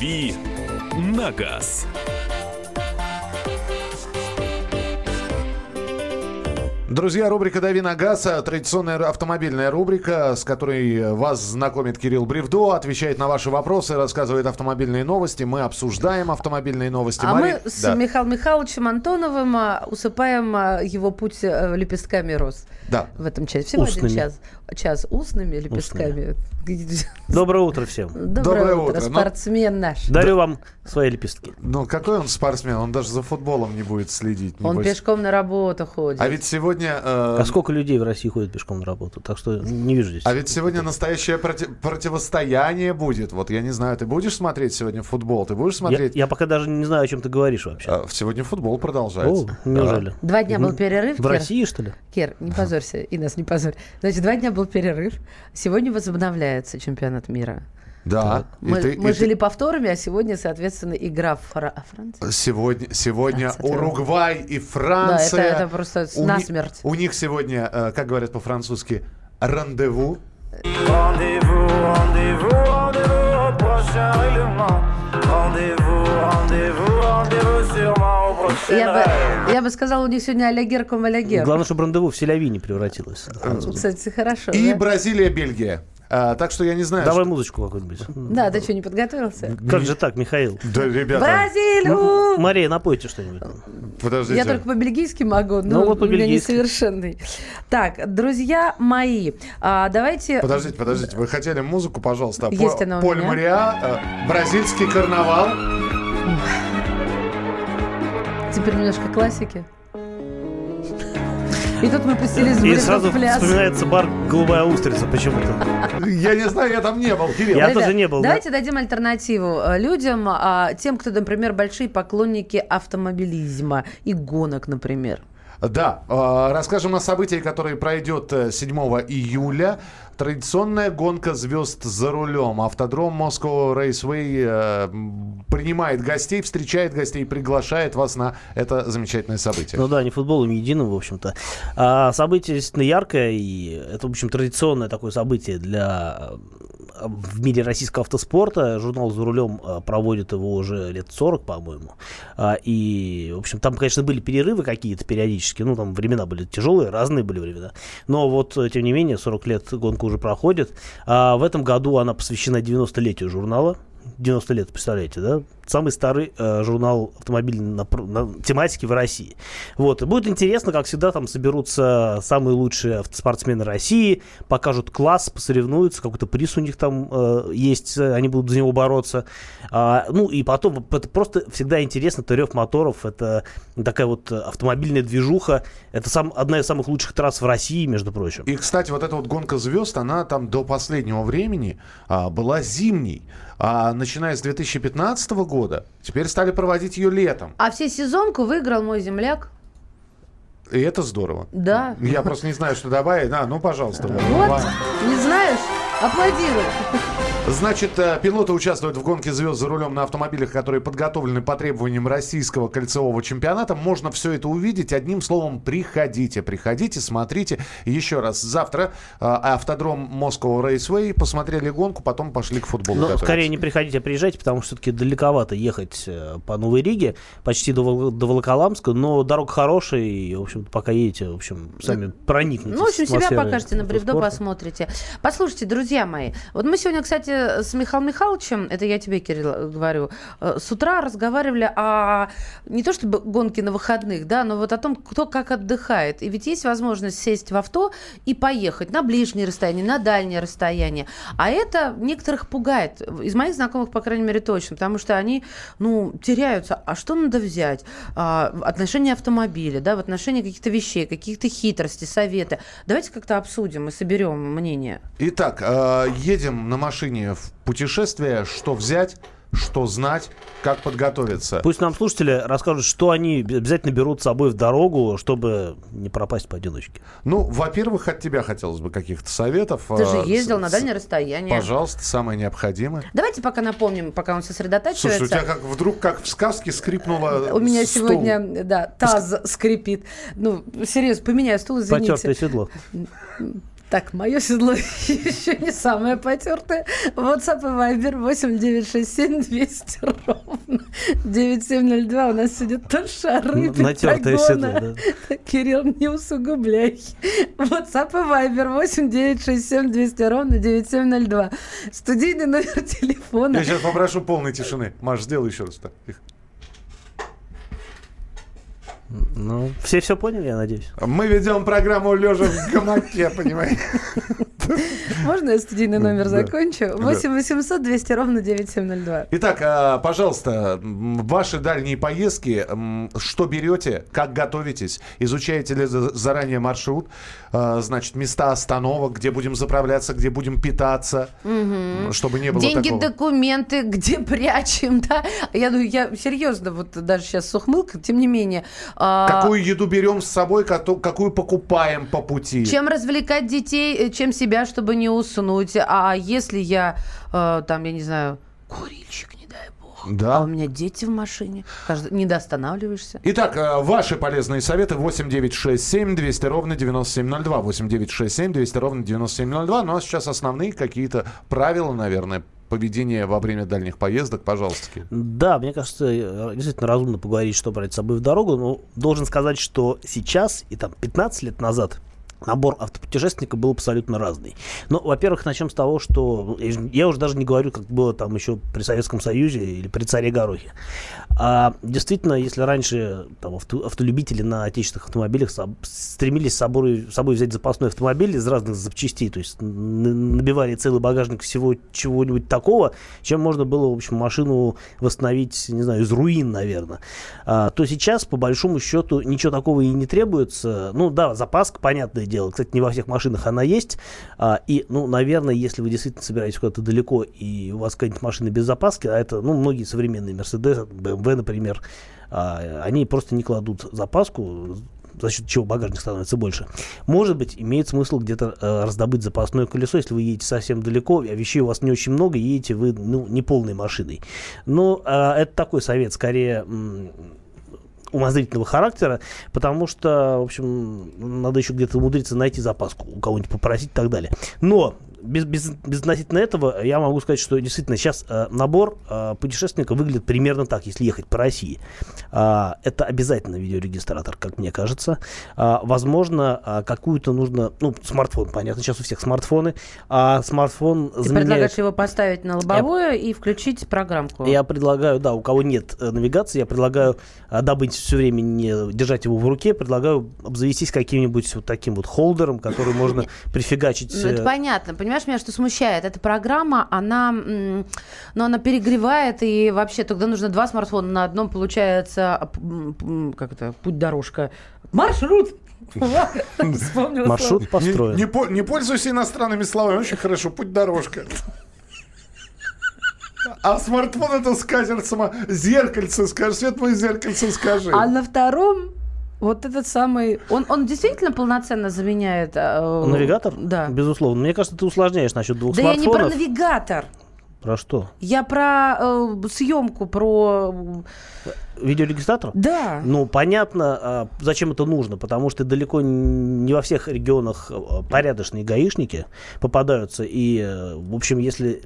«Дави на газ». Друзья, рубрика «Дави на газ», э, традиционная автомобильная рубрика, с которой вас знакомит Кирилл Бревдо, отвечает на ваши вопросы, рассказывает автомобильные новости. Мы обсуждаем автомобильные новости. А Мари- мы с Да. Михаилом Михайловичем Антоновым а, усыпаем а, его путь э, лепестками роз. Да. В этом часе. Всего один Устными. час. Час устными лепестками. Доброе утро всем. Доброе, Доброе утро, утро. Ну, спортсмен наш. Дарю вам свои лепестки. Ну, какой он спортсмен? Он даже за футболом не будет следить. Он небось. пешком на работу ходит. А ведь сегодня... э, А сколько людей в России ходит пешком на работу? Так что не вижу здесь. А ведь сегодня настоящее проти- противостояние будет. Вот я не знаю, ты будешь смотреть сегодня футбол? Ты будешь Я, смотреть? я пока даже не знаю, о чем ты говоришь вообще. А, Сегодня футбол продолжается. О, неужели? Два дня был перерыв, В Кир. России, что ли? Кир, не позорься, и нас не позорь. Значит, два дня был перерыв. Сегодня возобновляется чемпионат мира. Да. Мы, ты- мы и ты- жили повторами, а сегодня, соответственно, игра в Фра- а, Франции. Сегодня, сегодня Франция, Уругвай и Франция. Да, это- это просто У ни- насмерть. У них сегодня, э, как говорят по-французски, рандеву. Prochain sûrement au prochain Я бы, я бы сказала, у них сегодня алягер ком алягер. Главное, чтобы рандеву в Селяви не превратилось. Кстати, хорошо. И да? Бразилия, Бельгия. А, так что я не знаю. Давай что- музычку какую-нибудь. Да, ты что, не подготовился? Как же так, Михаил? Да, ребята, Бразилию! Мария, напойте что-нибудь. подождите. Я только по-бельгийски могу, но Ну, вот у меня несовершенный. Так, друзья мои, а, давайте... Подождите, подождите. Вы хотели музыку, пожалуйста. Есть По- она у Поль меня. Мариа, э, бразильский карнавал. Теперь немножко классики. И тут мы пустились в И сразу вспоминается бар «Голубая устрица» почему-то. Я не знаю, я там не был, Кирилл. Я тоже не был, да. Давайте дадим альтернативу э, людям, а, тем, кто, например, большие поклонники автомобилизма и гонок, например. Да, э, расскажем о событии, которое пройдет э, 7 июля. Традиционная гонка звезд за рулем. Автодром Moscow Raceway э, принимает гостей, встречает гостей, приглашает вас на это замечательное событие. Ну да, не футболом единым, в общем-то. А, событие действительно яркое, и это, в общем, традиционное такое событие для э, в мире российского автоспорта. Журнал «За рулем» э, проводит его уже лет 40, по-моему. А, И, в общем, там, конечно, были перерывы какие-то периодически. Ну, там времена были тяжелые, разные были времена. Но вот, э, тем не менее, 40 лет гонка уже проходит. А в этом году она посвящена 90-летию журнала. 90 лет, представляете, да? Самый старый э, журнал автомобильной напр- на- тематики в России. Вот. И будет интересно, как всегда, там соберутся самые лучшие автоспортсмены России, покажут класс, посоревнуются, какой-то приз у них там э, есть, э, они будут за него бороться. А, ну и потом, это просто всегда интересно, это рев моторов, это такая вот автомобильная движуха, это сам, одна из самых лучших трасс в России, между прочим. И, кстати, вот эта вот гонка звезд, она там до последнего времени а, была зимней. А начиная с 2015 года, теперь стали проводить ее летом. А все сезонку выиграл мой земляк. И это здорово. Да. Я просто не знаю, что добавить. А, ну, пожалуйста. Вот, не знаешь? Аплодируй. Значит, э, пилоты участвуют в гонке звезд за рулем на автомобилях, которые подготовлены по требованиям российского кольцевого чемпионата. Можно все это увидеть. Одним словом, приходите, приходите, смотрите. Еще раз, завтра э, автодром Moscow Raceway. Посмотрели гонку, потом пошли к футболу. Но готовиться. скорее не приходите, а приезжайте, потому что все-таки далековато ехать э, по Новой Риге, почти до, до Волоколамска, но дорога хорошая, и, в общем пока едете, в общем, сами проникнете. Ну, в общем, себя покажете, на бревдо посмотрите. Послушайте, друзья мои, вот мы сегодня, кстати, с Михаилом Михайловичем, это я тебе, Кирилл, говорю, э, с утра разговаривали о не то чтобы гонке на выходных, да, но вот о том, кто как отдыхает. И ведь есть возможность сесть в авто и поехать на ближние расстояния, на дальние расстояния. А это некоторых пугает. Из моих знакомых, по крайней мере, точно, потому что они, ну, теряются. А что надо взять? А, в отношении автомобиля, да, в отношении каких-то вещей, каких-то хитростей, советы. Давайте как-то обсудим и соберем мнение. Итак, э, едем на машине в путешествие. Что взять, что знать, как подготовиться. Пусть нам слушатели расскажут, что они обязательно берут с собой в дорогу, чтобы не пропасть поодиночке. Ну, во-первых, от тебя хотелось бы каких-то советов. Ты же Э, ездил с- на дальнее расстояние. Пожалуйста, самое необходимое. Давайте пока напомним, пока он сосредотачивается. Слушай, у тебя как вдруг, как в сказке, скрипнуло У меня стул. сегодня, да, таз скрипит. Ну, серьезно, поменяю стул, извините. Потертое седло. Так, мое седло еще не самое потертое. WhatsApp и Viber 8967 200 ровно 9702. У нас сегодня то шары натертое седло, Кирилл, не усугубляй. WhatsApp и Viber 8967 200 ровно 9702. Студийный номер телефона. Я сейчас попрошу полной тишины. Маш, сделай еще раз так. Ну, все все поняли, я надеюсь. Мы ведем программу лежа в гамаке, понимаете? Можно я студийный номер закончу? 8 800 200 ровно 9702. Итак, а, пожалуйста, ваши дальние поездки, что берете, как готовитесь, изучаете ли за- заранее маршрут, а, значит, места остановок, где будем заправляться, где будем питаться, чтобы не было Деньги, документы, где прячем, да? Я, ну, я серьезно, вот даже сейчас с ухмылкой, тем не менее. а, Какую еду берем с собой, какую покупаем по пути. Чем развлекать детей, э, чем себя, чтобы не уснуть. А если я, э, там, я не знаю, курильщик, не дай бог. Да. А у меня дети в машине. Каждый- Не доостанавливаешься. Итак, э, ваши полезные советы 8967 200 ровно 9702. 8967 200 ровно 9702. Ну а сейчас основные какие-то правила, наверное, поведения во время дальних поездок. Пожалуйста, Кирилл. Да, мне кажется, э, действительно разумно поговорить, что брать с собой в дорогу. Но должен сказать, что сейчас и там 15 лет назад набор автопутешественника был абсолютно разный. Ну, во-первых, начнем с того, что я уже даже не говорю, как было там еще при Советском Союзе или при царе Горохе. А действительно, если раньше там, авто- автолюбители на отечественных автомобилях стремились с собой, с собой взять запасной автомобиль из разных запчастей, то есть набивали целый багажник всего чего-нибудь такого, чем можно было, в общем, машину восстановить, не знаю, из руин, наверное, а, то сейчас, по большому счету, ничего такого и не требуется. Ну да, запаска, понятное дело. Кстати, не во всех машинах она есть. А, и, ну, наверное, если вы действительно собираетесь куда-то далеко, и у вас какая-нибудь машина без запаски, а это, ну, многие современные Mercedes, BMW, например, а, они просто не кладут запаску, за счет чего багажник становится больше. Может быть, имеет смысл где-то э, раздобыть запасное колесо, если вы едете совсем далеко, а вещей у вас не очень много, едете вы ну, не полной машиной. Но э, это такой совет, скорее м, умозрительного характера, потому что, в общем, надо еще где-то умудриться найти запаску, у кого-нибудь попросить и так далее. Но без, без, безотносительно этого я могу сказать, что действительно сейчас э, набор э, путешественника выглядит примерно так, если ехать по России. А, это обязательно видеорегистратор, как мне кажется. А, возможно, а, какую-то нужно, ну, смартфон, понятно, сейчас у всех смартфоны, а смартфон Ты заменяет... предлагаешь его поставить на лобовое и включить программку. Я предлагаю, да, у кого нет э, навигации, я предлагаю а, добыть все время не держать его в руке, предлагаю обзавестись каким-нибудь вот таким вот холдером, который можно прифигачить. Ну, это э, понятно. Понимаешь, меня что смущает? Эта программа, она, ну, она перегревает, и вообще тогда нужно два смартфона. На одном получается, а, как это, путь-дорожка. Маршрут! Вспомнила Маршрут Не, построен. не по- не пользуйся иностранными словами. Очень хорошо. Путь дорожка. А смартфон это скатерть сама. Зеркальце скажи. Свет мой зеркальце скажи. А на втором вот этот самый... Он, он действительно полноценно заменяет... э, Навигатор? Да. Безусловно. Мне кажется, ты усложняешь насчет двух Да я не про смартфонов. навигатор. Про что? Я про э, съемку, про... Видеорегистратор? Да. Ну, понятно, а, зачем это нужно, потому что далеко не во всех регионах а, порядочные гаишники попадаются, и, э, в общем, если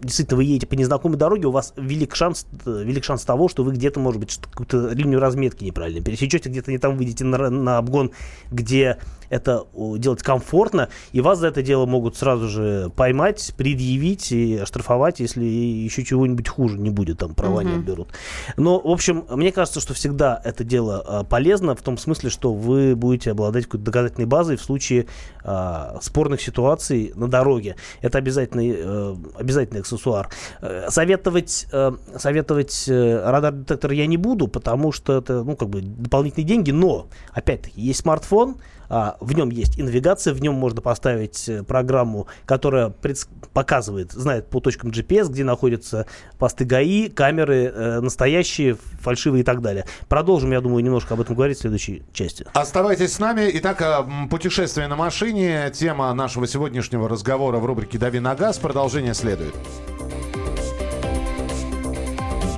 действительно вы едете по незнакомой дороге, у вас велик шанс, э, велик шанс того, что вы где-то, может быть, какую-то линию разметки неправильно пересечете, где-то не там выйдете на, на обгон, где это делать комфортно, и вас за это дело могут сразу же поймать, предъявить и оштрафовать, если еще чего-нибудь хуже не будет, там права не Мгм. отберут. Но, в общем, мне кажется, что всегда это дело а, полезно в том смысле, что вы будете обладать какой-то доказательной базой в случае а, спорных ситуаций на дороге. Это обязательный, э, обязательный аксессуар. Э, Советовать, э, советовать э, радар-детектор я не буду, потому что это, ну, как бы дополнительные деньги, но, опять-таки, есть смартфон, а, в нем есть и навигация, в нем можно поставить э, программу, которая предс- показывает, знает по точкам GPS, где находятся посты ГАИ, камеры э, настоящие, фальшивые и так далее. Продолжим, я думаю, немножко об этом говорить в следующей части. Оставайтесь с нами. Итак, а, путешествие на машине. Тема нашего сегодняшнего разговора в рубрике «Дави на газ». Продолжение следует.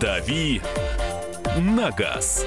«Дави на газ».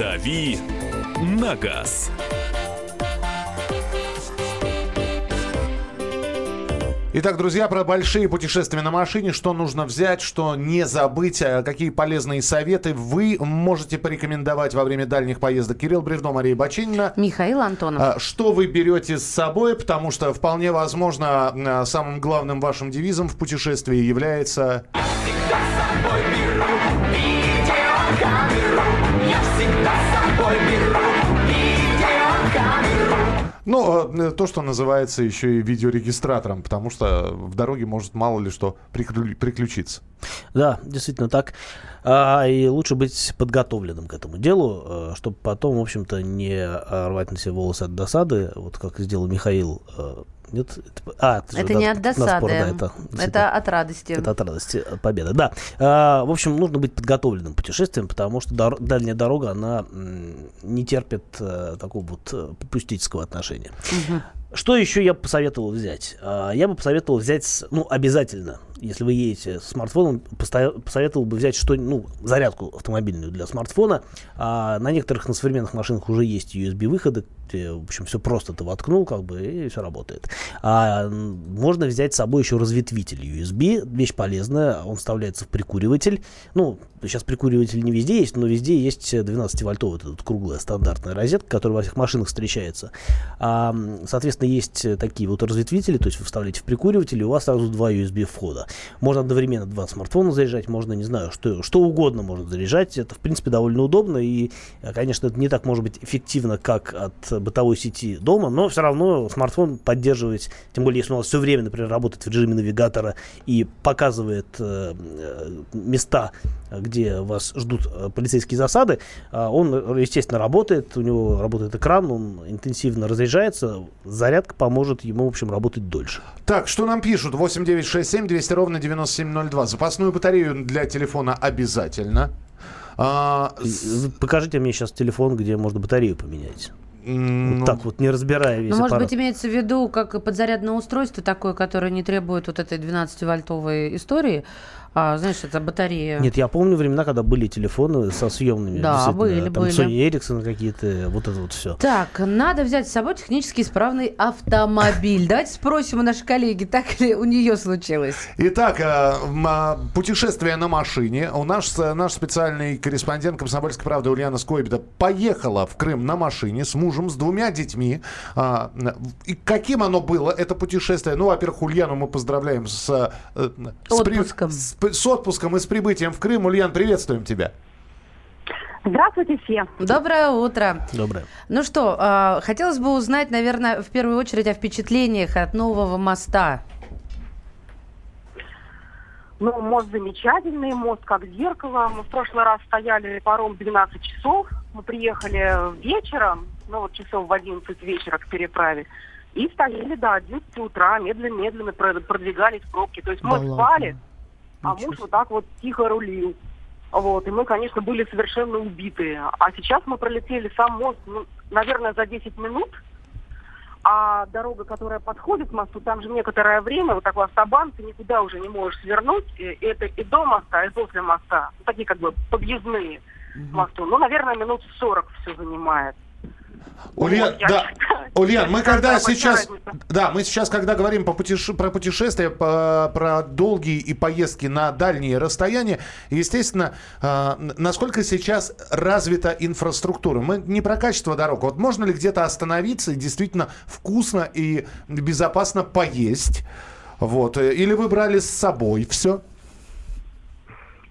«Дави на газ». Итак, друзья, про большие путешествия на машине, что нужно взять, что не забыть, а какие полезные советы вы можете порекомендовать во время дальних поездок. Кирилл Бревно, Мария Бачинина. Михаил Антонов. А, Что вы берете с собой, потому что вполне возможно а, самым главным вашим девизом в путешествии является... Ну, э, то, что называется еще и видеорегистратором, потому что в дороге может мало ли что приклю- приключиться. Да, действительно так. А, и лучше быть подготовленным к этому делу, чтобы потом, в общем-то, не рвать на себе волосы от досады, вот как сделал Михаил. Э, Нет? Это, а, это, же Это на- не от досады, спор, да, это, это от радости. Это от радости, от победы, да. А, в общем, нужно быть подготовленным к путешествиям, потому что дор- дальняя дорога, она не терпит э, такого вот э, попустительского отношения. Что еще я бы посоветовал взять? А, Я бы посоветовал взять, ну, обязательно, если вы едете с смартфоном, посоветовал бы взять что ну, зарядку автомобильную для смартфона. А на некоторых, на современных машинах уже есть USB-выходы, в общем, все просто ты воткнул, как бы, и все работает. А можно взять с собой еще разветвитель USB, вещь полезная, он вставляется в прикуриватель. Ну, сейчас прикуриватель не везде есть, но везде есть 12-вольтовая вот эта круглая стандартная розетка, которая во всех машинах встречается. А, м, соответственно, есть э, такие вот разветвители, то есть вы вставляете в прикуриватель, и у вас сразу два USB входа. Можно одновременно два смартфона заряжать, можно, не знаю, что, что угодно можно заряжать. Это, в принципе, довольно удобно, и, э, конечно, это не так может быть эффективно, как от бытовой сети дома, но все равно смартфон поддерживать, тем более, если у нас все время, например, работает в режиме навигатора и показывает э, э, места, где вас ждут полицейские засады, он, естественно, работает, у него работает экран, он интенсивно разряжается, зарядка поможет ему, в общем, работать дольше. Так, что нам пишут? 8967 200 ровно 9702. Запасную батарею для телефона обязательно. А, Покажите мне сейчас телефон, где можно батарею поменять. Вот ну, так вот, не разбирая весь Ну, может аппарат. быть, имеется в виду как подзарядное устройство такое, которое не требует вот этой 12-вольтовой истории. А, знаешь, это батарея. Нет, я помню времена, когда были телефоны со съемными. Да, были, там были. Sony Ericsson какие-то, вот это вот все. Так, надо взять с собой технически исправный автомобиль. Давайте спросим у нашей коллеги, так ли у нее случилось. Итак, э, путешествие на машине. У нас э, наш специальный корреспондент «Комсомольской правды» Ульяна Скойбеда поехала в Крым на машине с мужем, с двумя детьми. А, И каким оно было, это путешествие? Ну, во-первых, Ульяну мы поздравляем с, э, с Отпуском. с с отпуском и с прибытием в Крым. Ульян, приветствуем тебя. Здравствуйте все. Доброе утро. Доброе. Ну что, а, хотелось бы узнать, наверное, в первую очередь о впечатлениях от нового моста. Ну, мост замечательный, мост как зеркало. Мы в прошлый раз стояли паром 12 часов. Мы приехали вечером, ну вот часов в 11 вечера к переправе. И стояли до 11 утра, медленно-медленно про- продвигались пробки. То есть мы Да ладно? А муж вот так вот тихо рулил. Вот, и мы, конечно, были совершенно убитые. А сейчас мы пролетели сам мост, ну, наверное, за 10 минут. А дорога, которая подходит к мосту, там же некоторое время, вот такой автобан, ты никуда уже не можешь свернуть. И это и до моста, и после моста. Ну, такие как бы подъездные к мосту. Ну, наверное, минут 40 все занимает. Ульян, Вот, да. Ульян, мы когда сейчас, да, мы сейчас, когда говорим по путеше- про путешествия, по- про долгие и поездки на дальние расстояния, естественно, э, насколько сейчас развита инфраструктура. Мы не про качество дорог. Вот можно ли где-то остановиться и действительно вкусно и безопасно поесть? Вот. Или вы брали с собой все?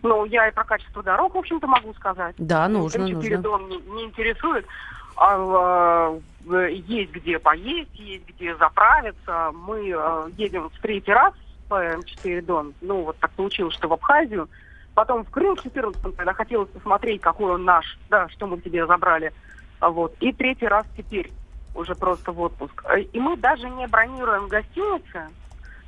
Ну, я и про качество дорог, в общем-то, могу сказать. Да, Ну, нужно, М4 нужно. дом не, не интересует. А, э, есть где поесть, есть где заправиться. Мы э, едем в третий раз по М4 дом. Ну, вот так получилось, что в Абхазию Потом в Крым в 14 когда хотелось посмотреть, какой он наш, да, что мы себе забрали. Вот. И третий раз теперь уже просто в отпуск. Э, И мы даже не бронируем гостиницы,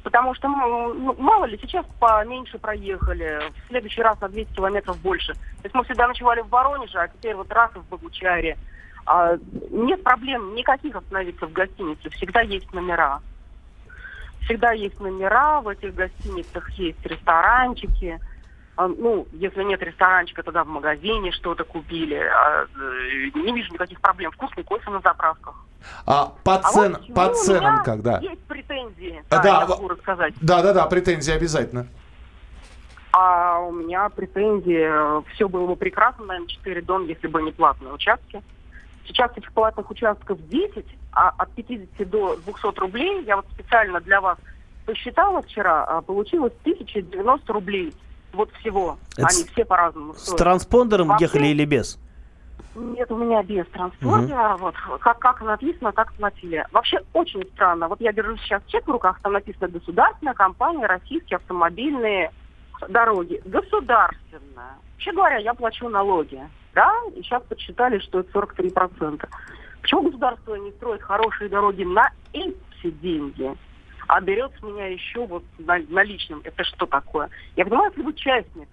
потому что, ну, мало ли, сейчас поменьше проехали, в следующий раз на 200 километров больше. То есть мы всегда ночевали в Воронеже, а теперь вот раз и в Богучаре. А, нет проблем никаких остановиться в гостинице, всегда есть номера. Всегда есть номера, в этих гостиницах есть ресторанчики. А, Ну, если нет ресторанчика, тогда в магазине что-то купили. А, э, Не вижу никаких проблем. Вкусный кофе на заправках. А по, А цен- вот почему по ценам как, да? Есть претензии. А, Да, да, могу рассказать. Да, да, да, претензии обязательно. А у меня претензии. Все было бы прекрасно, наверное, 4 дом, если бы не платные участки. Сейчас этих платных участков 10, а от 50 до 200 рублей, я вот специально для вас посчитала вчера, а получилось 1090 рублей. Вот всего. Это Они с- все по-разному С стоят. транспондером Вообще- ехали или без? Нет, у меня без транспортера. Вот как, как написано, так платили. Вообще очень странно. Вот я держу сейчас чек в руках, там написано государственная компания российские автомобильные дороги. Государственная. Вообще говоря, я плачу налоги. Да, и сейчас подсчитали, что это 43%. Почему государство не строит хорошие дороги на эти деньги, а берет с меня еще вот на- наличным? Это что такое? Я понимаю, если вы частник,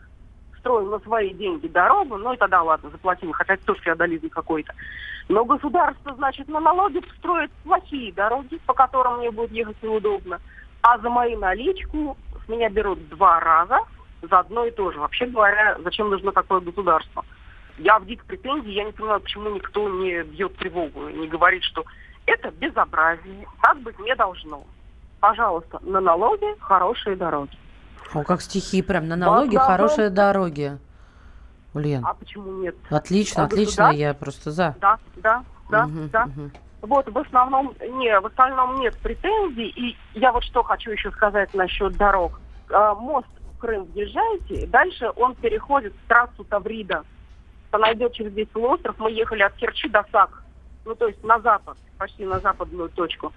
строил на свои деньги дорогу, ну и тогда ладно, заплатил, хотя это тоже феодализм какой-то. Но государство, значит, на налоги строит плохие дороги, по которым мне будет ехать неудобно, а за мою наличку с меня берут два раза за одно и то же. Вообще говоря, зачем нужно такое государство? Я в дикой претензии, я не понимаю, почему никто не бьет тревогу не говорит, что это безобразие, так быть не должно. Пожалуйста, на налоги хорошие дороги. О, как стихи прям на налоги, Да, да, хорошие дороги. Ульян, А почему нет? отлично, а отлично, государство? я просто за. Да, да, да, Мгм, да. мгм. Вот, в основном, не, в остальном нет претензий. И я вот что хочу еще сказать насчет дорог. А, мост в Крым въезжаете, дальше он переходит в трассу Таврида. Она идет через весь полуостров. Мы ехали от Керчи до Сак. Ну, то есть на запад, почти на западную точку.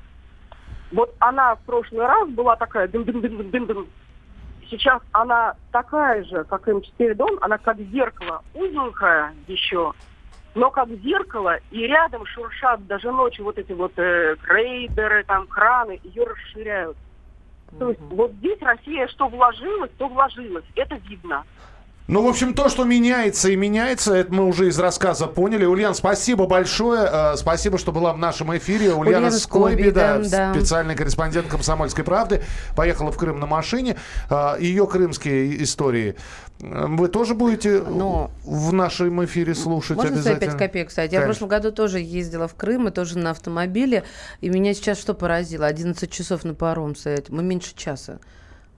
Вот она в прошлый раз была такая дым-дым-дым-дым-дым. Сейчас она такая же, как М4 Дон, она как зеркало, узенькая еще, но как зеркало, и рядом шуршат даже ночью вот эти вот э, грейдеры, там, краны, ее расширяют. То есть вот здесь Россия что вложилась, то вложилась. Это видно. Ну, в общем, то, что меняется и меняется, это мы уже из рассказа поняли. Ульян, спасибо большое. э, Спасибо, что была в нашем эфире. Ульяна Ульяна Скойби, да, да, специальный корреспондент «Комсомольской правды», поехала в Крым на машине. Э, Ее крымские истории э, вы тоже будете Ну, в нашем эфире слушать Можно обязательно? 5 копеек, кстати? Я в Конечно. прошлом году тоже ездила в Крым, и тоже на автомобиле. И меня сейчас что поразило? 11 часов на паром стоять. Мы меньше часа.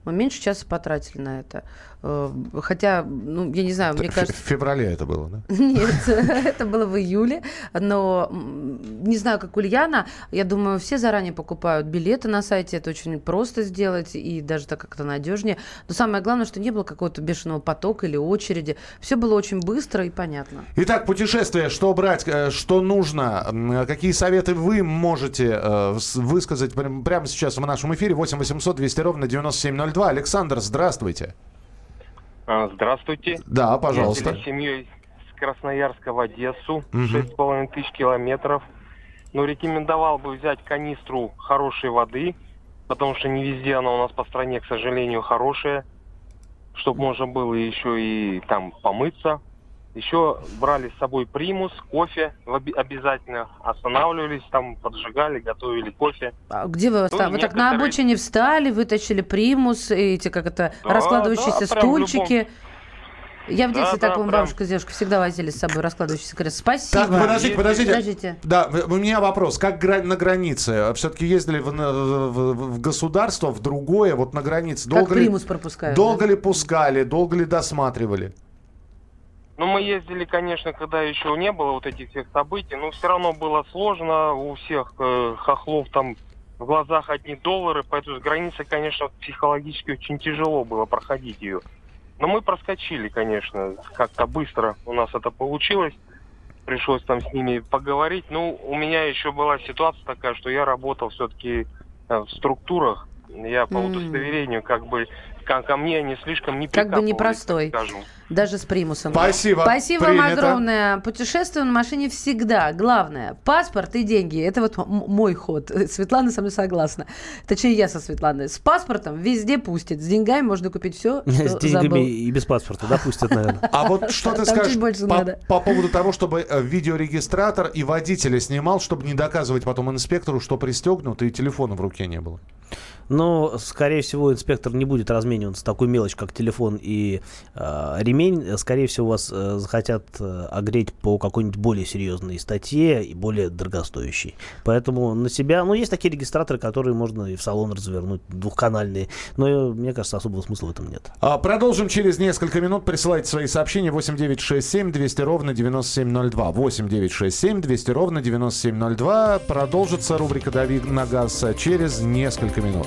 Мы меньше часа потратили на это. Э, Хотя, ну, я не знаю, мне кажется... В феврале это было, да? Нет, это было в июле, но не знаю, как Ульяна, я думаю, все заранее покупают билеты на сайте, это очень просто сделать и даже так как-то надежнее. Но самое главное, что не было какого-то бешеного потока или очереди, все было очень быстро и понятно. Итак, путешествие. Что брать, э, что нужно? Какие советы вы можете э, высказать прям- прямо сейчас в нашем эфире? 8 800 200 ровно 9702. Александр, здравствуйте. А, Здравствуйте. Да, пожалуйста. Ездили с семьей с Красноярска в Одессу, шесть с половиной тысяч километров. Но рекомендовал бы взять канистру хорошей воды, потому что не везде она у нас по стране, к сожалению, хорошая, чтобы можно было еще и там помыться. Еще брали с собой примус, кофе обязательно. Останавливались там, поджигали, готовили кофе. А где вы, оста- вы так на обочине встали, вытащили примус, и эти, как это, Да, раскладывающиеся да, стульчики? Я в Да, детстве да, так, прям. бабушка с дедушкой всегда возили с собой раскладывающийся кресло. Спасибо. Так, подождите, подождите. Подождите. Да, у меня вопрос. Как гра- на границе? Все-таки ездили в, в- в государство, в другое, вот на границе. Как Долго ли, примус пропускают. долго да? ли пускали, долго ли досматривали? Ну, мы ездили, конечно, когда еще не было вот этих всех событий, но все равно было сложно, у всех э, хохлов там в глазах одни доллары, поэтому с границы, конечно, психологически очень тяжело было проходить ее. Но мы проскочили, конечно, как-то быстро у нас это получилось. Пришлось там с ними поговорить. Ну, у меня еще была ситуация такая, что я работал все-таки в структурах. Я по удостоверению как бы ко, ко мне не слишком не Как бы непростой. скажем. Даже с примусом. Спасибо. Спасибо вам Принято. огромное. Путешествую на машине всегда. Главное, паспорт и деньги. Это вот мой ход. Светлана со мной согласна. Точнее, я со Светланой. С паспортом везде пустит. С деньгами можно купить все, С что деньгами забыл. и без паспорта, да, пустят, наверное. А вот что ты скажешь по поводу того, чтобы э, видеорегистратор и водителя снимал, чтобы не доказывать потом инспектору, что пристегнут и телефона в руке не было? Но, скорее всего, инспектор не будет размениваться такой мелочь, как телефон и э, ремень. Скорее всего, вас э, захотят э, огреть по какой-нибудь более серьезной статье и более дорогостоящей. Поэтому на себя... Ну, есть такие регистраторы, которые можно и в салон развернуть, двухканальные. Но, э, мне кажется, особого смысла в этом нет. А, Продолжим через несколько минут. Присылайте свои сообщения 8967 200 ровно 9702. 8967 200 ровно 9702. Продолжится рубрика «Дави на газ» через несколько минут.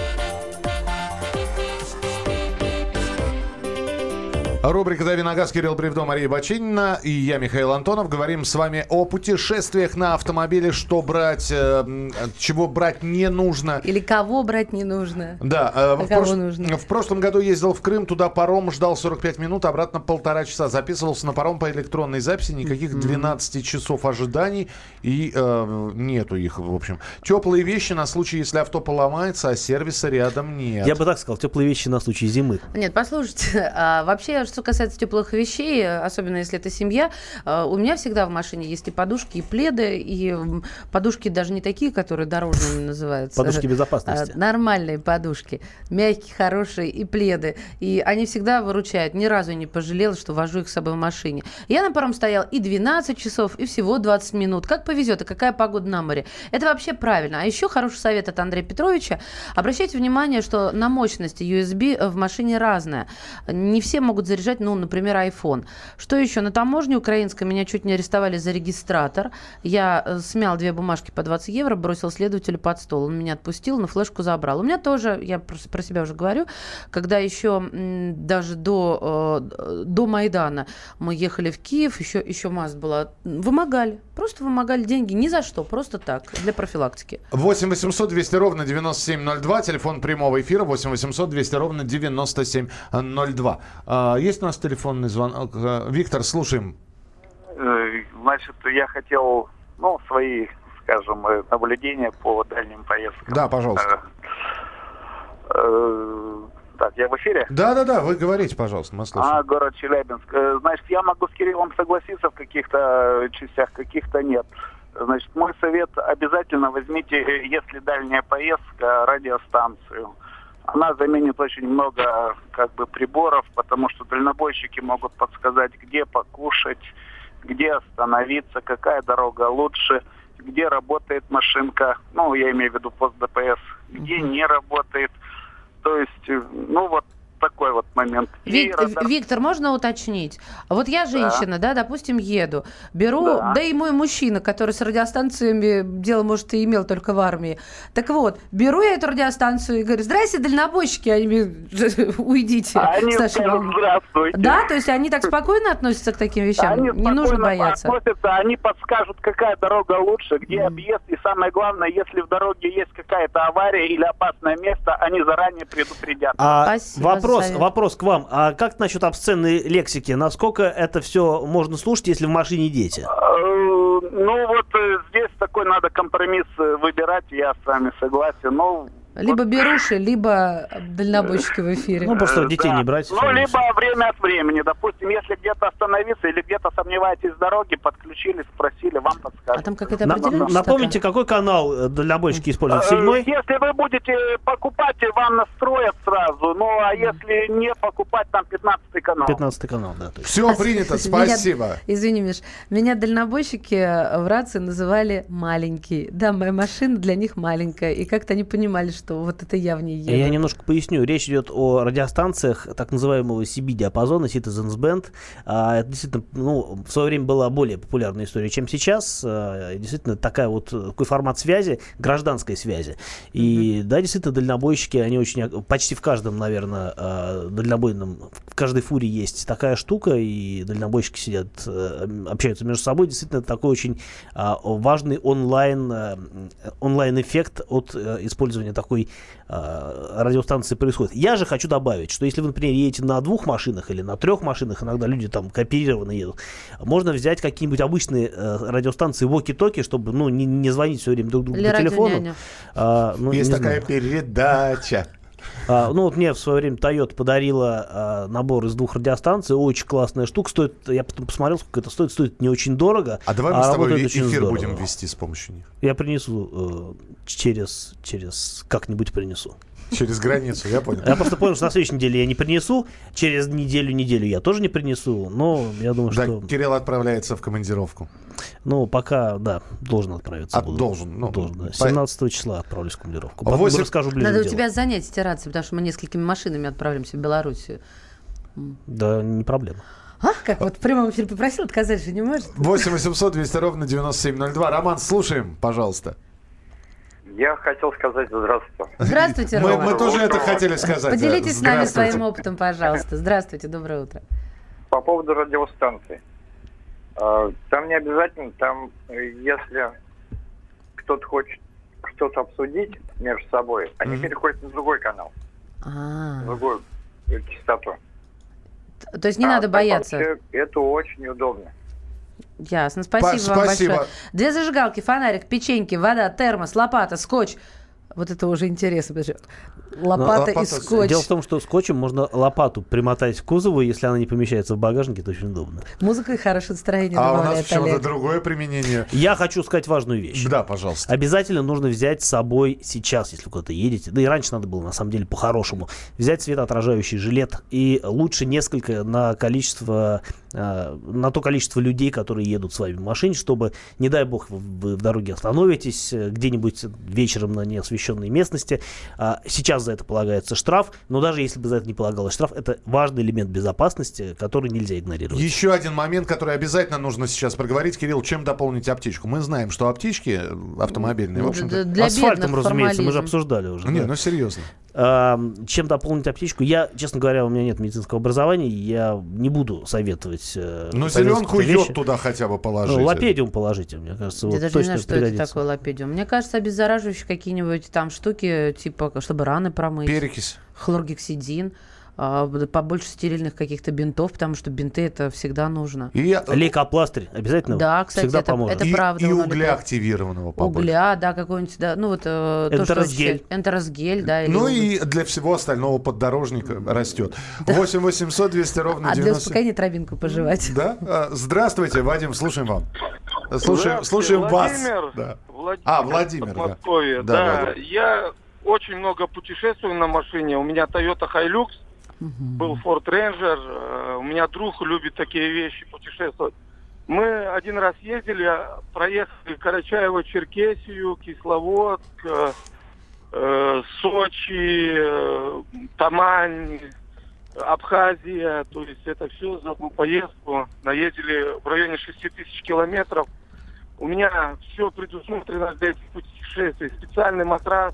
Рубрика «Дави на газ» Кирилл Бревдо, Мария Бачинина и я, Михаил Антонов. Говорим с вами о путешествиях на автомобиле, что брать, э, чего брать не нужно. Или кого брать не нужно. Да, э, в, кого прош- нужно? в прошлом году ездил в Крым, туда паром ждал 45 минут, обратно полтора часа. Записывался на паром по электронной записи, никаких 12 часов ожиданий и э, нету их, в общем. Теплые вещи на случай, если авто поломается, а сервиса рядом нет. Я бы так сказал, теплые вещи на случай зимы. Нет, послушайте, а, вообще, что касается теплых вещей, особенно если это семья, а, у меня всегда в машине есть и подушки, и пледы, и подушки даже не такие, которые дорожными называются. Подушки безопасности. А, Нормальные подушки, мягкие, хорошие, и пледы. И они всегда выручают. Ни разу не пожалела, что вожу их с собой в машине. Я на паром стоял и 12 часов, и всего 20 минут. Как повезет, и какая погода на море. Это вообще правильно. А еще хороший совет от Андрея Петровича. Обращайте внимание, что на мощности USB в машине разная. Не все могут заряжать, ну, например, iPhone. Что еще? На таможне украинской меня чуть не арестовали за регистратор. Я э, смял две бумажки по 20 евро, бросил следователю под стол. Он меня отпустил, но флешку забрал. У меня тоже, я про себя уже говорю, когда еще даже до, э, до Майдана мы ехали в Киев, еще, еще МАЗ была, вымогали. Просто вымогали деньги ни за что, просто так, для профилактики. 8 800 200 ровно 9702, телефон прямого эфира 8 800 200 ровно 9702. А, есть у нас телефонный звонок? А, Виктор, слушаем. Э, Значит, я хотел, ну, свои, скажем, э, наблюдения по дальним поездкам. Да, пожалуйста. Э, э, Так, я в эфире? Да-да-да, вы говорите, пожалуйста, мы слушаем. А, город Челябинск. Э, Значит, я могу с Кириллом согласиться в каких-то э, частях, каких-то нет. Значит, мой совет, обязательно возьмите, э, если дальняя поездка, радиостанцию. Она заменит очень много как бы приборов, потому что дальнобойщики могут подсказать, где покушать, где остановиться, какая дорога лучше, где работает машинка, ну, я имею в виду пост ДПС, где не работает. То есть, э, ну, вот такой вот момент. Вик- радар- Виктор, можно уточнить? Вот я женщина, да, допустим, еду, беру, да. Да. и мой мужчина, который с радиостанциями дело, может, и имел только в армии. Так вот, беру я эту радиостанцию и говорю, здрасте, дальнобойщики, они уйдите. А Они скажут, волны». здравствуйте. Да, то есть они так спокойно относятся к таким вещам? Они Не нужно бояться. относятся, они подскажут, какая дорога лучше, где Мгм. объезд. И самое главное, если в дороге есть какая-то авария или опасное место, они заранее предупредят. А Спасибо вопрос, за совет. вопрос к вам. А как насчет обсценной лексики? Насколько это все можно слушать, если в машине дети? Э, Ну вот э, здесь такой надо компромисс э, выбирать, я с вами согласен. Ну, Либо вот, беруши, либо дальнобойщики в эфире. Ну, просто э, детей да. не брать. Ну, либо время от времени. Допустим, если где-то остановиться или где-то сомневаетесь в дороге, подключились, спросили, вам подскажут. а там какая-то На- определенность напомните, такая? какой канал э, дальнобойщики используют? Э, Седьмой? Если вы будете покупать, вам настроят сразу. Ну, а если не покупать, там 15 канал. 15 канал, да. точно. Все принято, Меня- спасибо. извини, Миш. Меня дальнобойщики в рации называли маленький. Да, моя машина для них маленькая. И как-то они понимали, что что вот это я в ней еду. Я немножко поясню. Речь идет о радиостанциях так называемого CB-диапазона, Citizens Band. А, это действительно, ну, в свое время была более популярная история, чем сейчас. А, действительно, такая вот, такой формат связи, гражданской связи. И да, действительно, дальнобойщики, они очень, почти в каждом, наверное, а, дальнобойном, в каждой фуре есть такая штука, и дальнобойщики сидят, э, общаются между собой. Действительно, это такой очень а, важный онлайн, э, онлайн-эффект от э, использования такой э, радиостанции происходит. Я же хочу добавить, что если вы, например, едете на двух машинах или на трех машинах, иногда люди там кооперированно едут, можно взять какие-нибудь обычные э, радиостанции walkie-talkie, чтобы ну, не, не звонить все время друг другу Или по телефону. А, ну, Есть такая знаю. передача. А, ну вот мне в свое время Toyota подарила а, набор из двух радиостанций. Очень классная штука. Стоит, я потом посмотрел, сколько это стоит. Стоит не очень дорого. А давай мы с тобой эфир здорово. будем вести с помощью них. Я принесу э, через, через как-нибудь принесу. Через границу, я понял. Я просто понял, что на следующей неделе я не принесу, через неделю-неделю я тоже не принесу, но я думаю, Да, что, Кирилл отправляется в командировку. ну, пока, да, должен отправиться. А, буду. должен, ну, должен, да. по- 17 числа отправлюсь в командировку. Потом восемь- расскажу ближе Надо у тебя занять стираться, потому что мы несколькими машинами отправимся в Белоруссию. Да, не проблема. А, как вот в прямом эфире попросил, отказать же не может. 8 800 200 ровно 9702. Роман, слушаем, пожалуйста. Я хотел сказать здравствуйте. Здравствуйте, Мы, Рома. мы тоже это хотели сказать. Поделитесь с нами своим опытом, пожалуйста. Здравствуйте, доброе утро. По поводу радиостанции. Э, Там не обязательно, там, э, если кто-то хочет что-то обсудить между собой, они Мгм. переходят на другой канал, А, на другую э, частоту. то есть не А надо бояться. Это очень удобно. Ясно. Спасибо Па- вам спасибо. большое. Две зажигалки, фонарик, печеньки, вода, термос, лопата, скотч. Вот это уже интересно. Лопата, и скотч. Дело в том, что скотчем можно лопату примотать к кузову, если она не помещается в багажнике, это очень удобно. Музыка и хорошее настроение А у нас почему-то другое применение. Я хочу сказать важную вещь. Да, пожалуйста. Обязательно нужно взять с собой сейчас, если куда-то едете. Да и раньше надо было, на самом деле, по-хорошему. Взять светоотражающий жилет. И лучше несколько на количество, э, на то количество людей, которые едут с вами в машине, чтобы, не дай бог, вы, в дороге остановитесь э, где-нибудь вечером на неосвещенной местности. А, сейчас за это полагается штраф. Но даже если бы за это не полагалось штраф, это важный элемент безопасности, который нельзя игнорировать. Еще один момент, который обязательно нужно сейчас проговорить. Кирилл, чем дополнить аптечку? Мы знаем, что аптечки э, автомобильные, в общем-то... Для Асфальтом, бедных разумеется, мы же формализм. обсуждали уже. Не, да. ну серьезно. А, чем дополнить аптечку? Я, честно говоря, у меня нет медицинского образования, я не буду советовать. э, Ну, зеленку йод туда хотя бы положить. Ну, лапедиум положите, мне кажется, Я вот даже не точно знаю, что пригодится. это такое лапедиум. Мне кажется, обеззараживающие какие-нибудь там штуки, типа, чтобы раны промыть. Перекись. Хлоргексидин. а, побольше стерильных каких-то бинтов, потому что бинты это всегда нужно. И, я- Лейкопластырь обязательно Да, кстати, всегда это- поможет. это и, правда, и угля активированного побольше. Угля, да, какой-нибудь, да, ну вот э, то, что Энтеросгель. энтеросгель, да. или Ну и для всего остального поддорожник растет. 8 800 200 ровно А для 90... успокоения травинку пожевать. Да? А, Здравствуйте, Вадим, слушаем вам. Слушаем, слушаем вас. Владимир. Да. Владимир, А, Владимир, да. Да, Да, я очень много путешествую на машине. У меня Toyota Hilux, был Ford Ranger. Э, У меня друг любит такие вещи путешествовать. Мы один раз ездили, а, проехали Карачаево-Черкесию, Кисловодск, э, э, Сочи, э, Тамань, Абхазия. То есть это все за одну поездку. Наездили в районе 6 тысяч километров. У меня все предусмотрено для этих путешествий. Специальный матрас,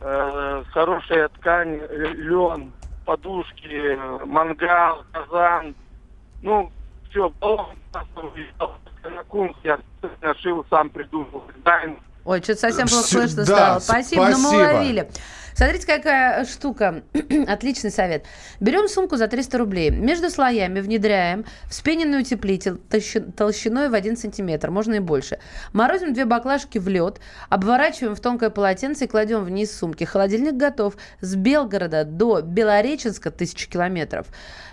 э, хорошая ткань, э, лен, подушки, э, мангал, казан. Ну, все, я специально шил, сам придумал дизайн. Ой, что-то совсем плохо слышно да, стало. Спасибо, но мы спасибо. уловили. Смотрите, какая штука. Отличный совет. Берем сумку за 300 рублей. Между слоями внедряем вспененный утеплитель толщи- толщиной в 1 сантиметр, можно и больше. Морозим две баклажки в лед, обворачиваем в тонкое полотенце и кладем вниз сумки. Холодильник готов. С Белгорода до Белореченска тысячи километров.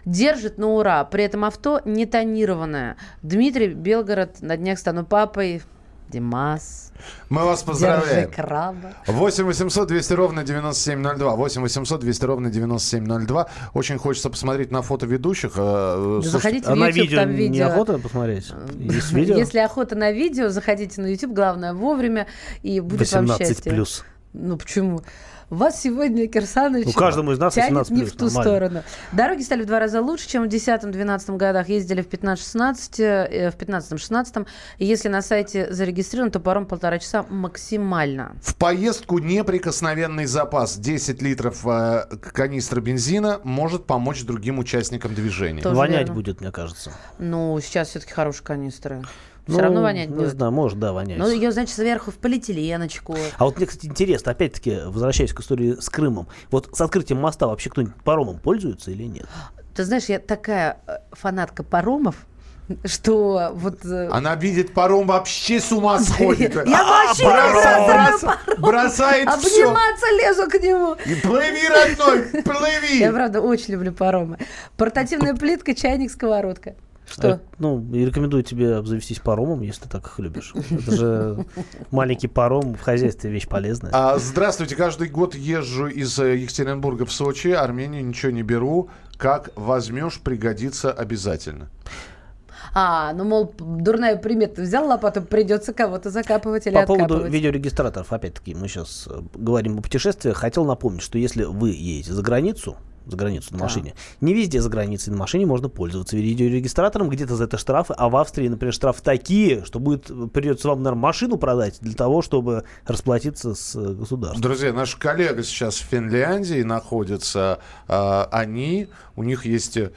Держит на ура. При этом авто не тонированное. Дмитрий, Белгород, на днях стану папой. Димас. Мы вас Держи поздравляем. краба. 8 800 200 ровно 9702. 8 800 200 ровно 9702. Очень хочется посмотреть на фото ведущих. э, слушайте, Заходите А в на YouTube, видео там не видео. охота посмотреть? Есть видео? Если охота на видео, заходите на YouTube, главное вовремя, и будет вам 18 счастье. плюс. Ну почему? Вас сегодня, Кирсанович, Ну, каждому из нас тянет 18 не плюс, в ту нормально. сторону. Дороги стали в два раза лучше, чем в 10-12 годах. Ездили в 15-16, э, в 15-16. И если на сайте зарегистрирован, то паром полтора часа максимально. В поездку неприкосновенный запас 10 литров э, канистры бензина может помочь другим участникам движения. Тоже Вонять верно. будет, мне кажется. Ну, сейчас все-таки хорошие канистры. Все Ну, равно вонять Не будет. знаю, может, да, вонять. Ну, ее, значит, сверху в полиэтиленочку. А вот мне, кстати, интересно, опять-таки, возвращаясь к истории с Крымом, вот с открытием моста вообще кто-нибудь паромом пользуется или нет? Ты знаешь, я такая э, фанатка паромов, что вот... э, Она видит паром, вообще с ума сходит. Я А, вообще бросает- обожаю Бросает все. Обниматься лезу к нему. Плыви, родной, плыви. Я, правда, очень люблю паромы. Портативная плитка, чайник, сковородка. Что? Э, ну, и рекомендую тебе обзавестись паромом, если ты так их любишь. Это же маленький паром в хозяйстве вещь полезная. А, здравствуйте, каждый год езжу из э, Екатеринбурга в Сочи, Армению ничего не беру. Как возьмешь, пригодится обязательно. А, ну, мол, дурная примета. Взял лопату, придется кого-то закапывать или По поводу откапывать. видеорегистраторов, опять-таки, мы сейчас говорим о путешествиях. Хотел напомнить, что если вы едете за границу, за границу на Да. машине, не везде за границей на машине можно пользоваться видеорегистратором, где-то за это штрафы, а в Австрии, например, штрафы такие, что будет придется вам, наверное, машину продать для того, чтобы расплатиться с э, государством. Друзья, наш коллега сейчас в Финляндии находится. А, они, у них есть э,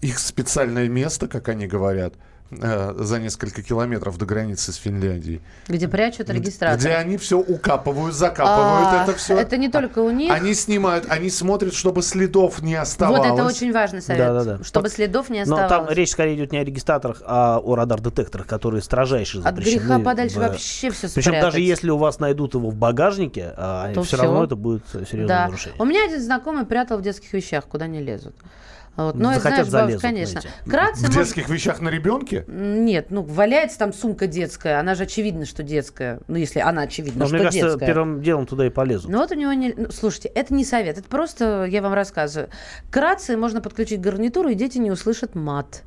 их специальное место, как они говорят, за несколько километров до границы с Финляндией. Где прячут регистратор. Где они все укапывают, закапывают А, это все. Это не только у них. Они снимают, они смотрят, чтобы следов не Вот оставалось. это очень важный совет. Да-да-да. Чтобы следов не Но оставалось. там речь скорее идет не о регистраторах, а о радар-детекторах, которые строжайше От запрещены. греха подальше в- вообще все Причем спрятать. даже если у вас найдут его в багажнике, а, То все всё. равно это будет серьезное Да. нарушение. У меня один знакомый прятал в детских вещах, куда не лезут. Вот. Но это, Захотят, знаешь, бабушка, конечно. знаете. Кратце, В может- детских вещах на ребенке? Нет, ну, валяется там сумка детская. Она же очевидно, что детская. Ну, если она очевидна, Но что мне кажется, детская. первым делом туда и полезут. Ну вот у него не... ну, слушайте, это не совет, это просто я вам рассказываю. К рации можно подключить гарнитуру, и дети не услышат мат.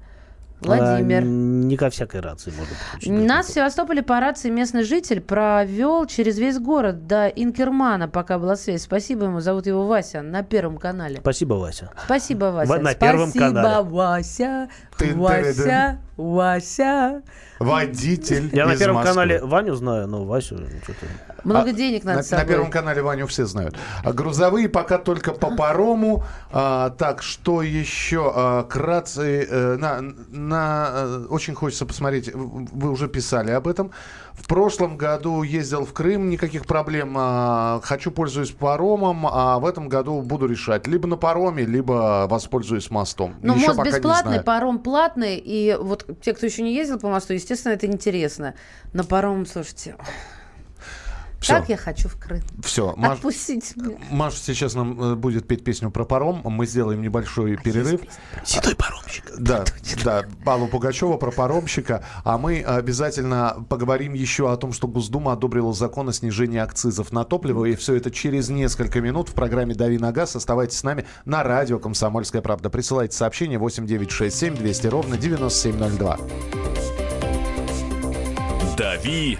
Владимир. А, не ко всякой рации можно подключить. Нас в Севастополе по рации местный житель провел через весь город до Инкермана, пока была связь. Спасибо ему, зовут его Вася, на Первом канале. Спасибо, Вася. Спасибо, Вася. на Первом Спасибо, канале. Вася. Ты- Вася, Вася. Водитель Я на Первом Москвы. канале Ваню знаю, но Васю что-то... Много А, денег на, надо на собой. Первом канале Ваню все знают. А грузовые пока только по парому. А, так, что еще? А, к рации, э, на, на, э, очень хочется посмотреть. Вы уже писали об этом. В прошлом году ездил в Крым, никаких проблем. А, хочу пользуюсь паромом, а в этом году буду решать. Либо на пароме, либо воспользуюсь мостом. Ну, Еще мост бесплатный, паром платный. И вот те, кто еще не ездил по мосту, естественно, это интересно. На паром, слушайте, Всё. как я хочу в Крым. Все, Маш, Отпустите меня. Маша сейчас нам э, будет петь песню про паром. Мы сделаем небольшой перерыв. Седой паромщик. Да, да, Павла Пугачева про паромщика. А мы обязательно поговорим еще о том, что Госдума одобрила закон о снижении акцизов на топливо. И все это через несколько минут в программе «Дави на газ». Оставайтесь с нами на радио «Комсомольская правда». Присылайте сообщение 8967 200 ровно 9702. «Дави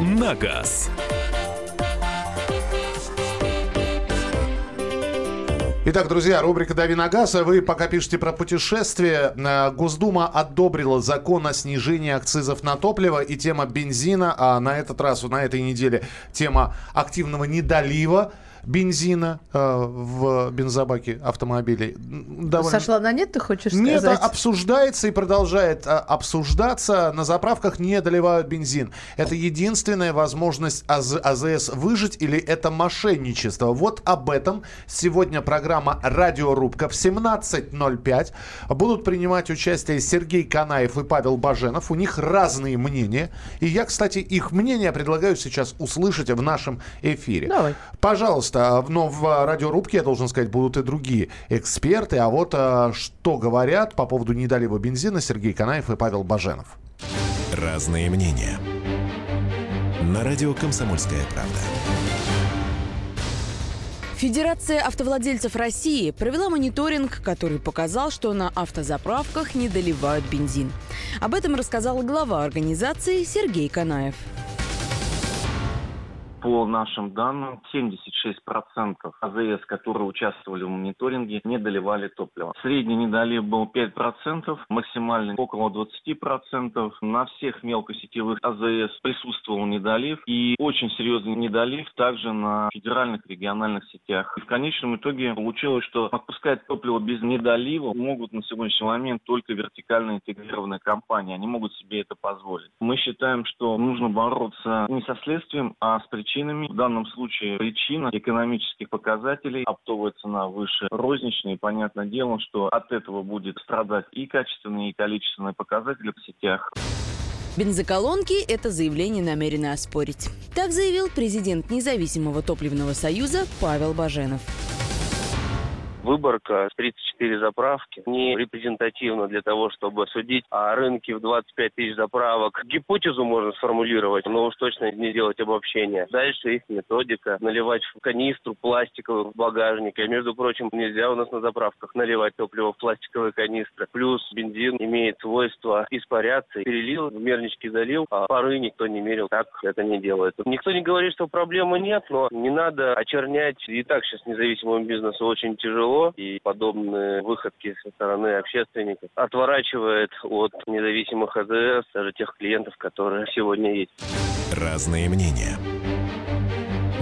на газ». Итак, друзья, рубрика «Дави на газ». А Вы пока пишете про путешествия. Э, Госдума одобрила закон о снижении акцизов на топливо и тема бензина. А на этот раз, на этой неделе, тема активного недолива бензина э, в бензобаке автомобилей. Довольно- Сошла на нет, ты хочешь нет, сказать? а- обсуждается и продолжает а, обсуждаться. На заправках не доливают бензин. Это единственная возможность АЗ- АЗС выжить или это мошенничество? Вот об этом сегодня программа «Радиорубка» в 17.05. Будут принимать участие Сергей Канаев и Павел Баженов. У них разные мнения. И я, кстати, их мнение предлагаю сейчас услышать в нашем эфире. Давай. Пожалуйста, но в радиорубке, я должен сказать, будут и другие эксперты. А вот а, что говорят по поводу недолива бензина Сергей Канаев и Павел Баженов. Разные мнения. На радио «Комсомольская правда». Федерация автовладельцев России провела мониторинг, который показал, что на автозаправках не доливают бензин. Об этом рассказал глава организации Сергей Канаев. По нашим данным, 76% АЗС, которые участвовали в мониторинге, не доливали топливо. Средний недолив был 5%, максимальный около 20%. На всех мелкосетевых АЗС присутствовал недолив и очень серьезный недолив также на федеральных региональных сетях. И в конечном итоге получилось, что отпускать топливо без недолива могут на сегодняшний момент только вертикально интегрированные компании. Они могут себе это позволить. Мы считаем, что нужно бороться не со следствием, а с причинами. В данном случае причина экономических показателей, оптовая цена выше розничной. И понятное дело, что от этого будет страдать и качественные, и количественные показатели в сетях. Бензоколонки это заявление намерены оспорить. Так заявил президент независимого топливного союза Павел Баженов. Выборка 34 заправки не репрезентативна для того, чтобы судить о рынке в 25 тысяч заправок. Гипотезу можно сформулировать, но уж точно не делать обобщения. Дальше их методика. Наливать в канистру пластиковую в багажнике. Между прочим, нельзя у нас на заправках наливать топливо в пластиковые канистры. Плюс бензин имеет свойство испаряться. Перелил, в мернички залил, а пары никто не мерил. Так это не делает. Никто не говорит, что проблемы нет, но не надо очернять. И так сейчас независимому бизнесу очень тяжело, и подобные выходки со стороны общественников отворачивает от независимых АЗС, даже тех клиентов, которые сегодня есть. Разные мнения.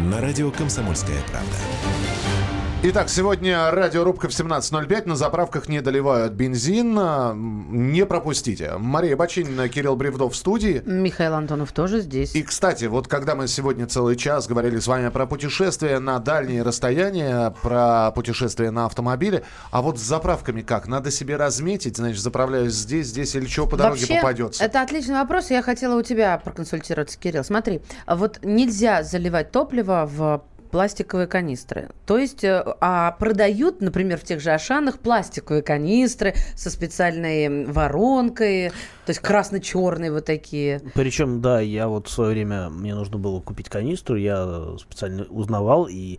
На радио «Комсомольская правда». Итак, сегодня радиорубка в 17.05. На заправках не доливают бензин. А, Не пропустите. Мария Бачинина, Кирилл Бревдов в студии. Михаил Антонов тоже здесь. И, кстати, вот когда мы сегодня целый час говорили с вами про путешествия на дальние расстояния, про путешествия на автомобиле, а вот с заправками как? Надо себе разметить, значит, заправляюсь здесь, здесь или что по дороге Вообще, попадется? Это отличный вопрос. Я хотела у тебя проконсультироваться, Кирилл. Смотри, вот нельзя заливать топливо в пластиковые канистры. То есть, э, а продают, например, в тех же Ашанах пластиковые канистры со специальной воронкой, то есть красно-черные вот такие. Причем, да, я вот в свое время, мне нужно было купить канистру, я специально узнавал и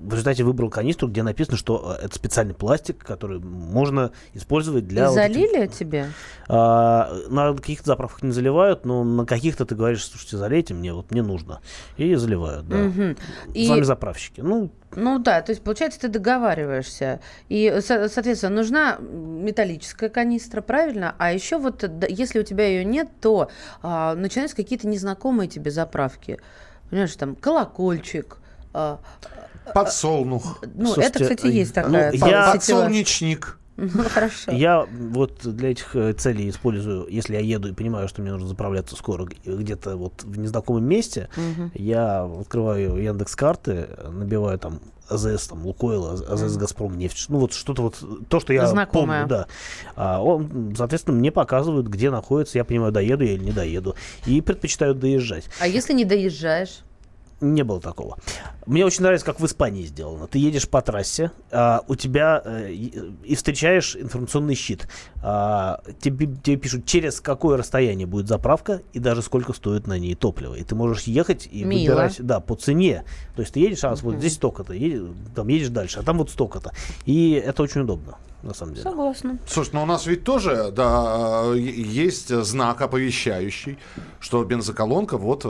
в результате выбрал канистру, где написано, что э, это специальный пластик, который можно использовать для... И вот этих- залили тебе? А, на каких-то заправках не заливают, но на каких-то ты говоришь, слушайте, залейте мне, вот мне нужно. И заливают, да. Мгм. И- Сами заправщики. Ну, Ну да, то есть, получается, ты договариваешься. И, со- соответственно, нужна металлическая канистра, правильно? А еще вот, если у тебя ее нет, то а, начинаются какие-то незнакомые тебе заправки. Понимаешь, там колокольчик. а, Подсолнух. Ну, это, Слушайте, кстати, есть ну, такая. я- сетевая. Подсолнечник. Ну, хорошо. Я вот для этих э, целей использую, если я еду и понимаю, что мне нужно заправляться скоро где-то вот в незнакомом месте, Мгм. я открываю Яндекс карты, набиваю там АЗС, там Лукойл, АЗС Газпром нефть, ну вот что-то вот то, что я Знакомое. помню, да. А он, соответственно, мне показывают, где находится, я понимаю, доеду я или не доеду, и предпочитаю доезжать. А если не доезжаешь? Не было такого. Мне очень нравится, как в Испании сделано. Ты едешь по трассе, а, у тебя э, и встречаешь информационный щит. А, тебе, тебе пишут, через какое расстояние будет заправка и даже сколько стоит на ней топливо. И ты можешь ехать и Мило. выбирать, да, по цене. То есть ты едешь, а вот здесь столько-то, едешь, там едешь дальше, а там вот столько-то. И это очень удобно, на самом деле. Согласна. Слушай, ну у нас ведь тоже, да, э, есть знак оповещающий, что бензоколонка вот...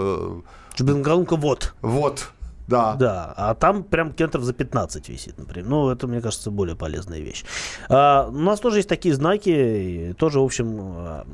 бензоколонка вот. Вот. Да. Да, а там прям километров за 15 висит, например. Ну, это, мне кажется, более полезная вещь. А, у нас тоже есть такие знаки, тоже, в общем, а,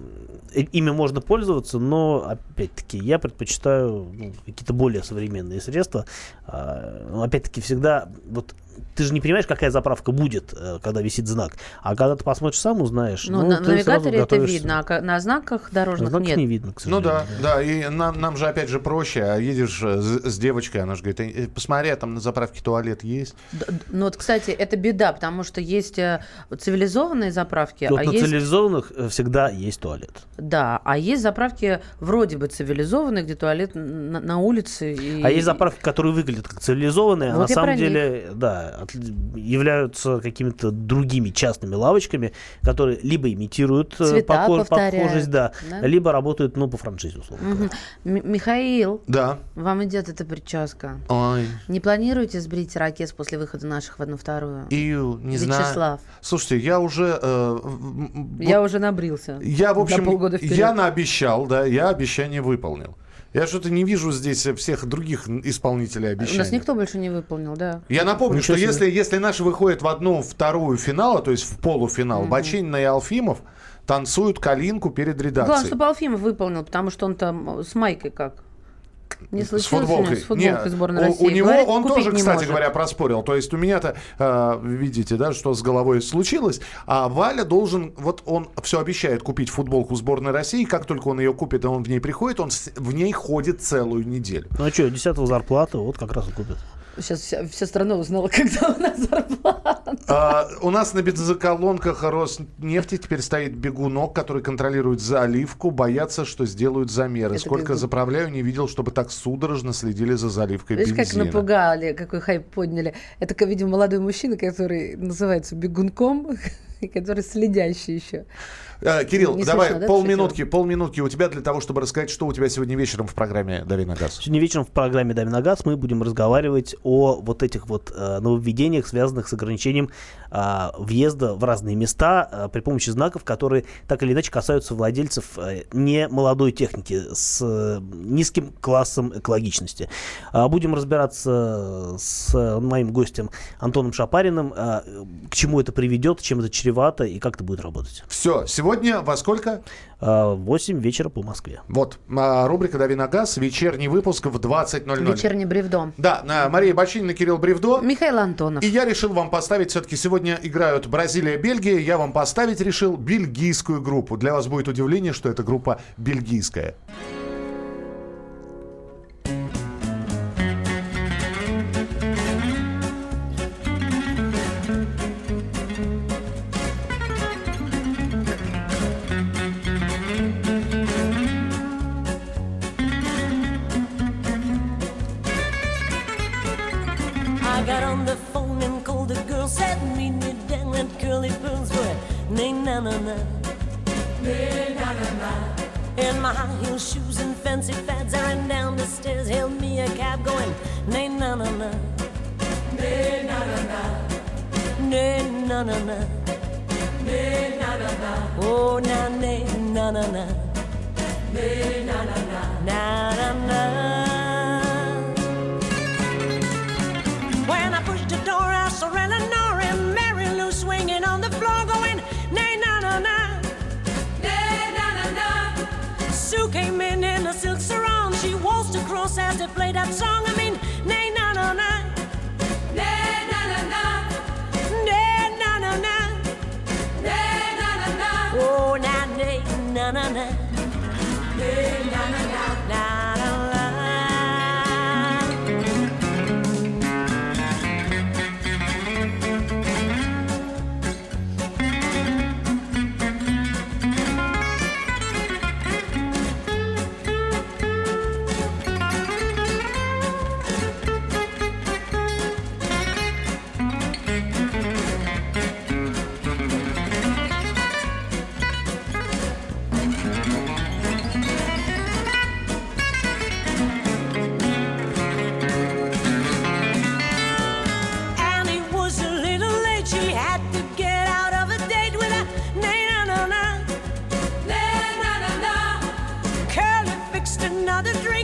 ими можно пользоваться, но, опять-таки, я предпочитаю ну, какие-то более современные средства. А, опять-таки, всегда, вот ты же не понимаешь, какая заправка будет, э, когда висит знак. А когда ты посмотришь сам, узнаешь. Ну, ну, на ты сразу навигаторе это видно, а на знаках дорожных На знаках нет. не видно, к Ну сожалению. да, да, и нам, нам же опять же проще, а едешь э, с, девочкой, она же говорит, «Э, посмотри, а там на заправке туалет есть. Д- д- Ну вот, кстати, это беда, потому что есть цивилизованные заправки, Вот а на есть, цивилизованных всегда есть туалет. да, а есть заправки вроде бы цивилизованные, где туалет на, на улице. И... А есть заправки, которые выглядят как цивилизованные, а Вот на я самом деле, да, от- являются какими-то другими частными лавочками, которые либо имитируют э, Цвета повторяют, похожесть, да, да? либо работают, ну, по франшизе, условно. М- Михаил, Да. вам идет эта прическа. Ой. Не планируете сбрить ракет после выхода наших в одну вторую? Ию, не знаю. Вячеслав. Слушайте, я уже... э, Я уже набрился. Я, в На общем, полгода вперед. я наобещал, да, я обещание выполнил. Я что-то не вижу здесь всех других исполнителей У обещаний. нас никто больше не выполнил, да. Я напомню, Ничего что себе. если, если наши выходят в одну вторую финала, то есть в полуфинал, Мгм. Бачинина и Алфимов танцуют калинку перед Главное, редакцией. чтобы Алфимов выполнил, потому что он там с майкой как. Не С случилось него футболкой. с футболкой Не, сборной у, России. у него Говорит, он тоже, не кстати может. говоря, проспорил. То есть у меня-то, э, видите, да, что с головой случилось. А Валя должен, вот он все обещает купить футболку сборной России. Как только он ее купит, и он в ней приходит, он с- в ней ходит целую неделю. Ну а что, 10 зарплата, вот как раз и купят. Сейчас вся, вся страна узнала, когда у нас зарплата. А, у нас на бензоколонках Роснефти теперь стоит бегунок, который контролирует заливку. Боятся, что сделают замеры. Это Сколько бегун. заправляю, не видел, чтобы так судорожно следили за заливкой Видишь, как бензина. напугали, какой хайп подняли. Это, как, видимо, молодой мужчина, который называется бегунком, и который следящий еще. Э, Кирилл, Не давай смешно, да, полминутки, полминутки у тебя для того, чтобы рассказать, что у тебя сегодня вечером в программе «Дави на газ». Сегодня вечером в программе «Дави на газ» мы будем разговаривать о вот этих вот э, нововведениях, связанных с ограничением въезда в разные места э, при помощи знаков, которые так или иначе касаются владельцев э, не молодой техники с э, низким классом экологичности. А будем разбираться с э, моим гостем Антоном Шапариным, к чему это приведет, чем это чревато и как это будет работать. Все, сегодня во сколько? Э, 8 вечера по Москве. Вот, а, рубрика «Дави на газ», вечерний выпуск в 20.00. Вечерний бревдо. Да, на Мария Бочинина, Кирилл Бревдо. Михаил Антонов. И я решил вам поставить, все-таки сегодня играют Бразилия, Бельгия, я вам поставить решил бельгийскую группу. Для вас будет удивление, что эта группа бельгийская. Fads, down the stairs, hailed me a cab going nay na na na. Nay na na na. Nay na na na. Nay na na na. Oh na nay na na na. Nay na na na. Na na na. As they played that song. I mean, nay, na, na, na. Nay, na, na, na. Nay, na, na, na. Nay, na, na, na. Oh, na, nay, na, na, na. Nay, na, na, na. Na, another drink